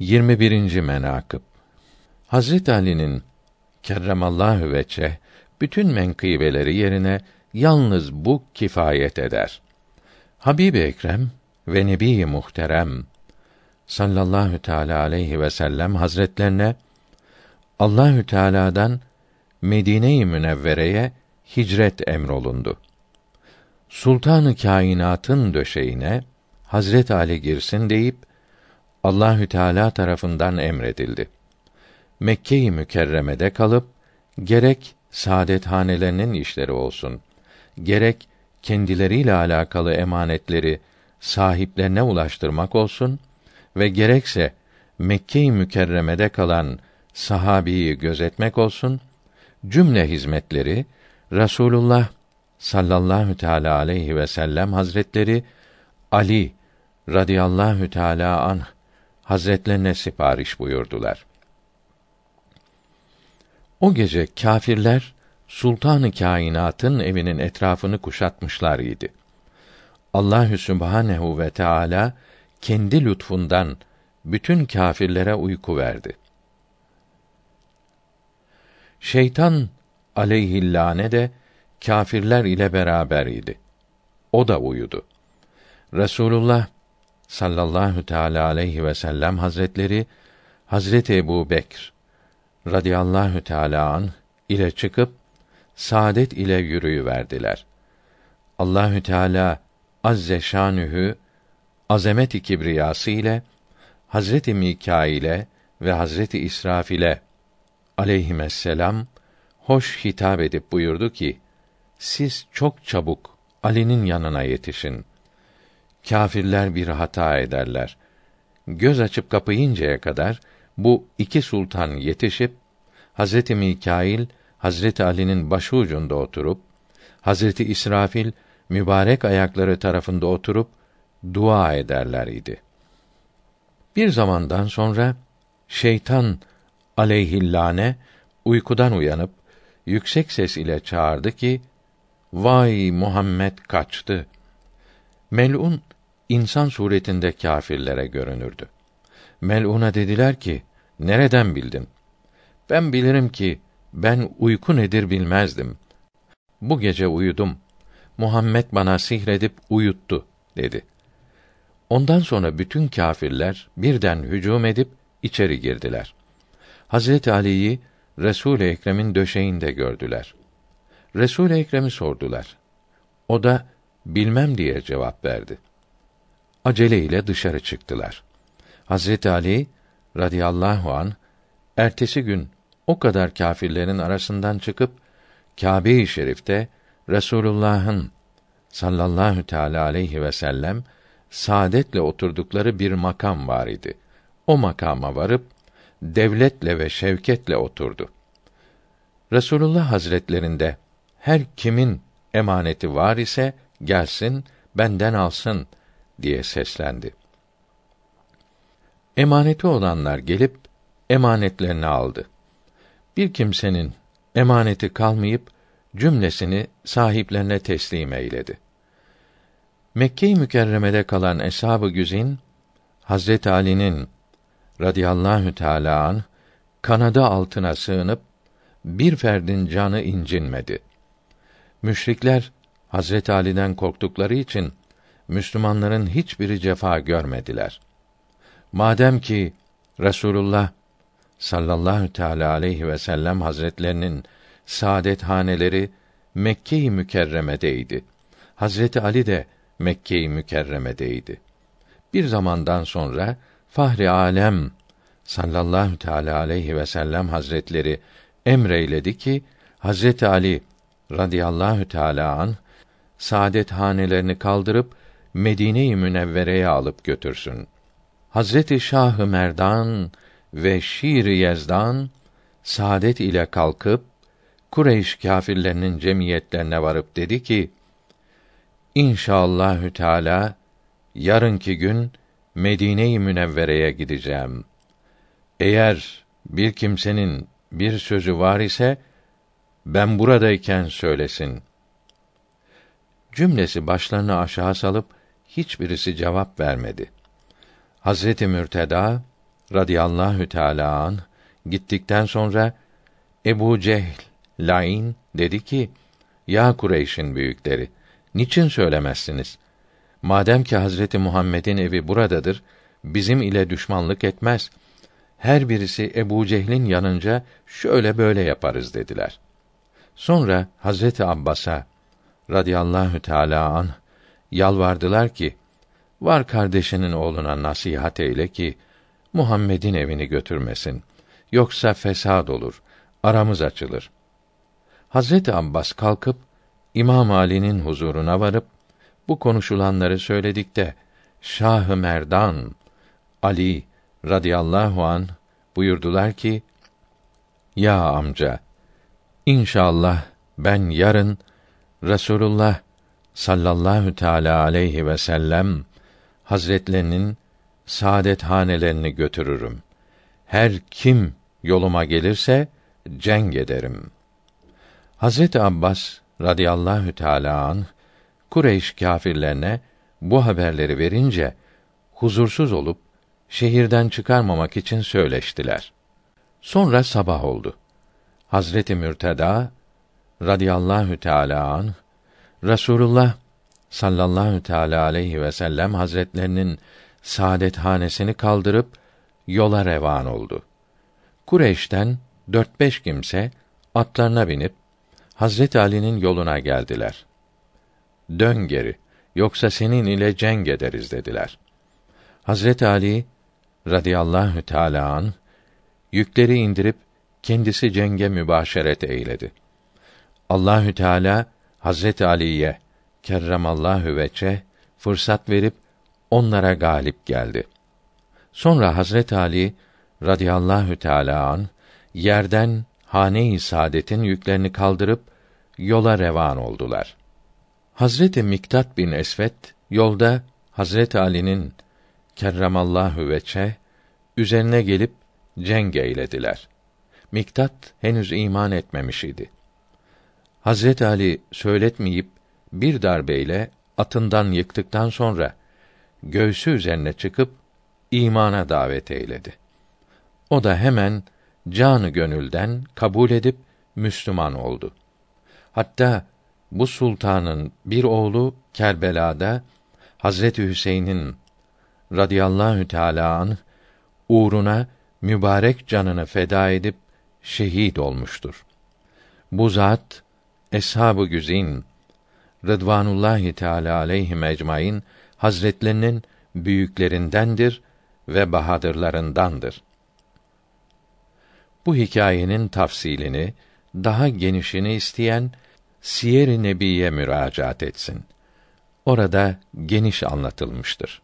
21. menakıb Hazret Ali'nin kerremallahu veçe bütün menkıbeleri yerine yalnız bu kifayet eder. Habib Ekrem ve Nebi Muhterem sallallahu teala aleyhi ve sellem hazretlerine Allahü Teala'dan Medine-i Münevvere'ye hicret emrolundu. Sultanı kainatın döşeğine Hazret Ali girsin deyip Allahü Teala tarafından emredildi. Mekke-i Mükerreme'de kalıp gerek saadethanelerinin işleri olsun, gerek kendileriyle alakalı emanetleri sahiplerine ulaştırmak olsun ve gerekse Mekke-i Mükerreme'de kalan sahabiyi gözetmek olsun, cümle hizmetleri Rasulullah sallallahu teala aleyhi ve sellem hazretleri Ali radıyallahu teala anh hazretlerine sipariş buyurdular. O gece kâfirler Sultanı Kainat'ın evinin etrafını kuşatmışlar idi. Allahü Sübhanehu ve Teala kendi lütfundan bütün kâfirlere uyku verdi. Şeytan aleyhillâne de kâfirler ile beraber idi. O da uyudu. Resulullah sallallahu teala aleyhi ve sellem hazretleri Hazreti Ebu Bekr radıyallahu teala an ile çıkıp saadet ile yürüyü verdiler. Allahü Teala azze şanühü azamet-i kibriyası ile Hazreti Mikail'e ve Hazreti İsrafil'e aleyhisselam hoş hitap edip buyurdu ki: Siz çok çabuk Ali'nin yanına yetişin. Kâfirler bir hata ederler. Göz açıp kapayıncaya kadar bu iki sultan yetişip Hazreti Mikail Hazreti Ali'nin başı ucunda oturup Hazreti İsrafil mübarek ayakları tarafında oturup dua ederler idi. Bir zamandan sonra şeytan aleyhillâne uykudan uyanıp yüksek ses ile çağırdı ki Vay Muhammed kaçtı. Melun insan suretinde kâfirlere görünürdü. Melun'a dediler ki: Nereden bildin? Ben bilirim ki ben uyku nedir bilmezdim. Bu gece uyudum. Muhammed bana sihredip uyuttu dedi. Ondan sonra bütün kâfirler birden hücum edip içeri girdiler. Hazreti Ali'yi Resul-i Ekrem'in döşeğinde gördüler. Resul-i Ekrem'i sordular. O da bilmem diye cevap verdi. Acele ile dışarı çıktılar. Hazreti Ali radıyallahu an ertesi gün o kadar kâfirlerin arasından çıkıp Kâbe-i Şerif'te Resulullah'ın sallallahu teala aleyhi ve sellem saadetle oturdukları bir makam var idi. O makama varıp devletle ve şevketle oturdu. Resulullah Hazretlerinde her kimin emaneti var ise gelsin benden alsın diye seslendi. Emaneti olanlar gelip emanetlerini aldı. Bir kimsenin emaneti kalmayıp cümlesini sahiplerine teslim eyledi. Mekke-i Mükerreme'de kalan eshab-ı güzin Hazret Ali'nin radıyallahu teâlâ an kanadı altına sığınıp bir ferdin canı incinmedi. Müşrikler Hazret Ali'den korktukları için Müslümanların hiçbiri cefa görmediler. Madem ki Resulullah sallallahu teala aleyhi ve sellem hazretlerinin saadet haneleri Mekke-i Mükerreme'deydi. Hazreti Ali de Mekke-i Mükerreme'deydi. Bir zamandan sonra Fahri Alem sallallahu teala aleyhi ve sellem hazretleri emreyledi ki Hazreti Ali radıyallahu teala an saadet hanelerini kaldırıp Medine-i Münevvere'ye alıp götürsün. Hazreti Şahı Merdan ve Şiir-i Yezdan saadet ile kalkıp Kureyş kâfirlerinin cemiyetlerine varıp dedi ki: İnşallahü Teala yarınki gün Medine-i Münevvere'ye gideceğim. Eğer bir kimsenin bir sözü var ise ben buradayken söylesin. Cümlesi başlarını aşağı salıp hiçbirisi cevap vermedi. Hazreti Mürteda radıyallahu teala an gittikten sonra Ebu Cehl Lain dedi ki: Ya Kureyş'in büyükleri, niçin söylemezsiniz? Madem ki Hazreti Muhammed'in evi buradadır, bizim ile düşmanlık etmez. Her birisi Ebu Cehil'in yanınca şöyle böyle yaparız dediler. Sonra Hazreti Abbas'a radıyallahu teala an yalvardılar ki var kardeşinin oğluna nasihat eyle ki Muhammed'in evini götürmesin. Yoksa fesad olur, aramız açılır. Hazreti Abbas kalkıp İmam Ali'nin huzuruna varıp bu konuşulanları söyledikte Şah-ı Merdan Ali radıyallahu an buyurdular ki: Ya amca, inşallah ben yarın Resulullah sallallahu teala aleyhi ve sellem hazretlerinin saadet hanelerini götürürüm. Her kim yoluma gelirse cenk ederim. Hazreti Abbas radıyallahu teala an Kureyş kâfirlerine bu haberleri verince huzursuz olup şehirden çıkarmamak için söyleştiler. Sonra sabah oldu. Hazreti Mürteda radıyallahu teala an Rasulullah sallallahu teala aleyhi ve sellem hazretlerinin saadet hanesini kaldırıp yola revan oldu. Kureyş'ten dört beş kimse atlarına binip Hazret Ali'nin yoluna geldiler. Dön geri, yoksa senin ile cenk ederiz dediler. Hazret Ali radıyallahu teâlâ an, yükleri indirip kendisi cenge mübaşeret eyledi. Allahü Teala Hazret Ali'ye kerremallahu veçe fırsat verip onlara galip geldi. Sonra Hazret Ali radıyallahu teâlâ an yerden hane-i saadetin yüklerini kaldırıp yola revan oldular. Hazreti Miktat bin Esvet yolda Hazret Ali'nin kerremallahu veçe üzerine gelip cenk eylediler. Miktat henüz iman etmemiş idi. Hazret Ali söyletmeyip bir darbeyle atından yıktıktan sonra göğsü üzerine çıkıp imana davet eyledi. O da hemen canı gönülden kabul edip Müslüman oldu. Hatta bu sultanın bir oğlu Kerbela'da Hazreti Hüseyin'in radıyallahu teâlâ anh, uğruna mübarek canını feda edip şehit olmuştur. Bu zat eshab-ı güzin Rıdvanullahi Teala aleyhi ecmaîn hazretlerinin büyüklerindendir ve bahadırlarındandır. Bu hikayenin tafsilini, daha genişini isteyen Siyer-i Nebi'ye müracaat etsin. Orada geniş anlatılmıştır.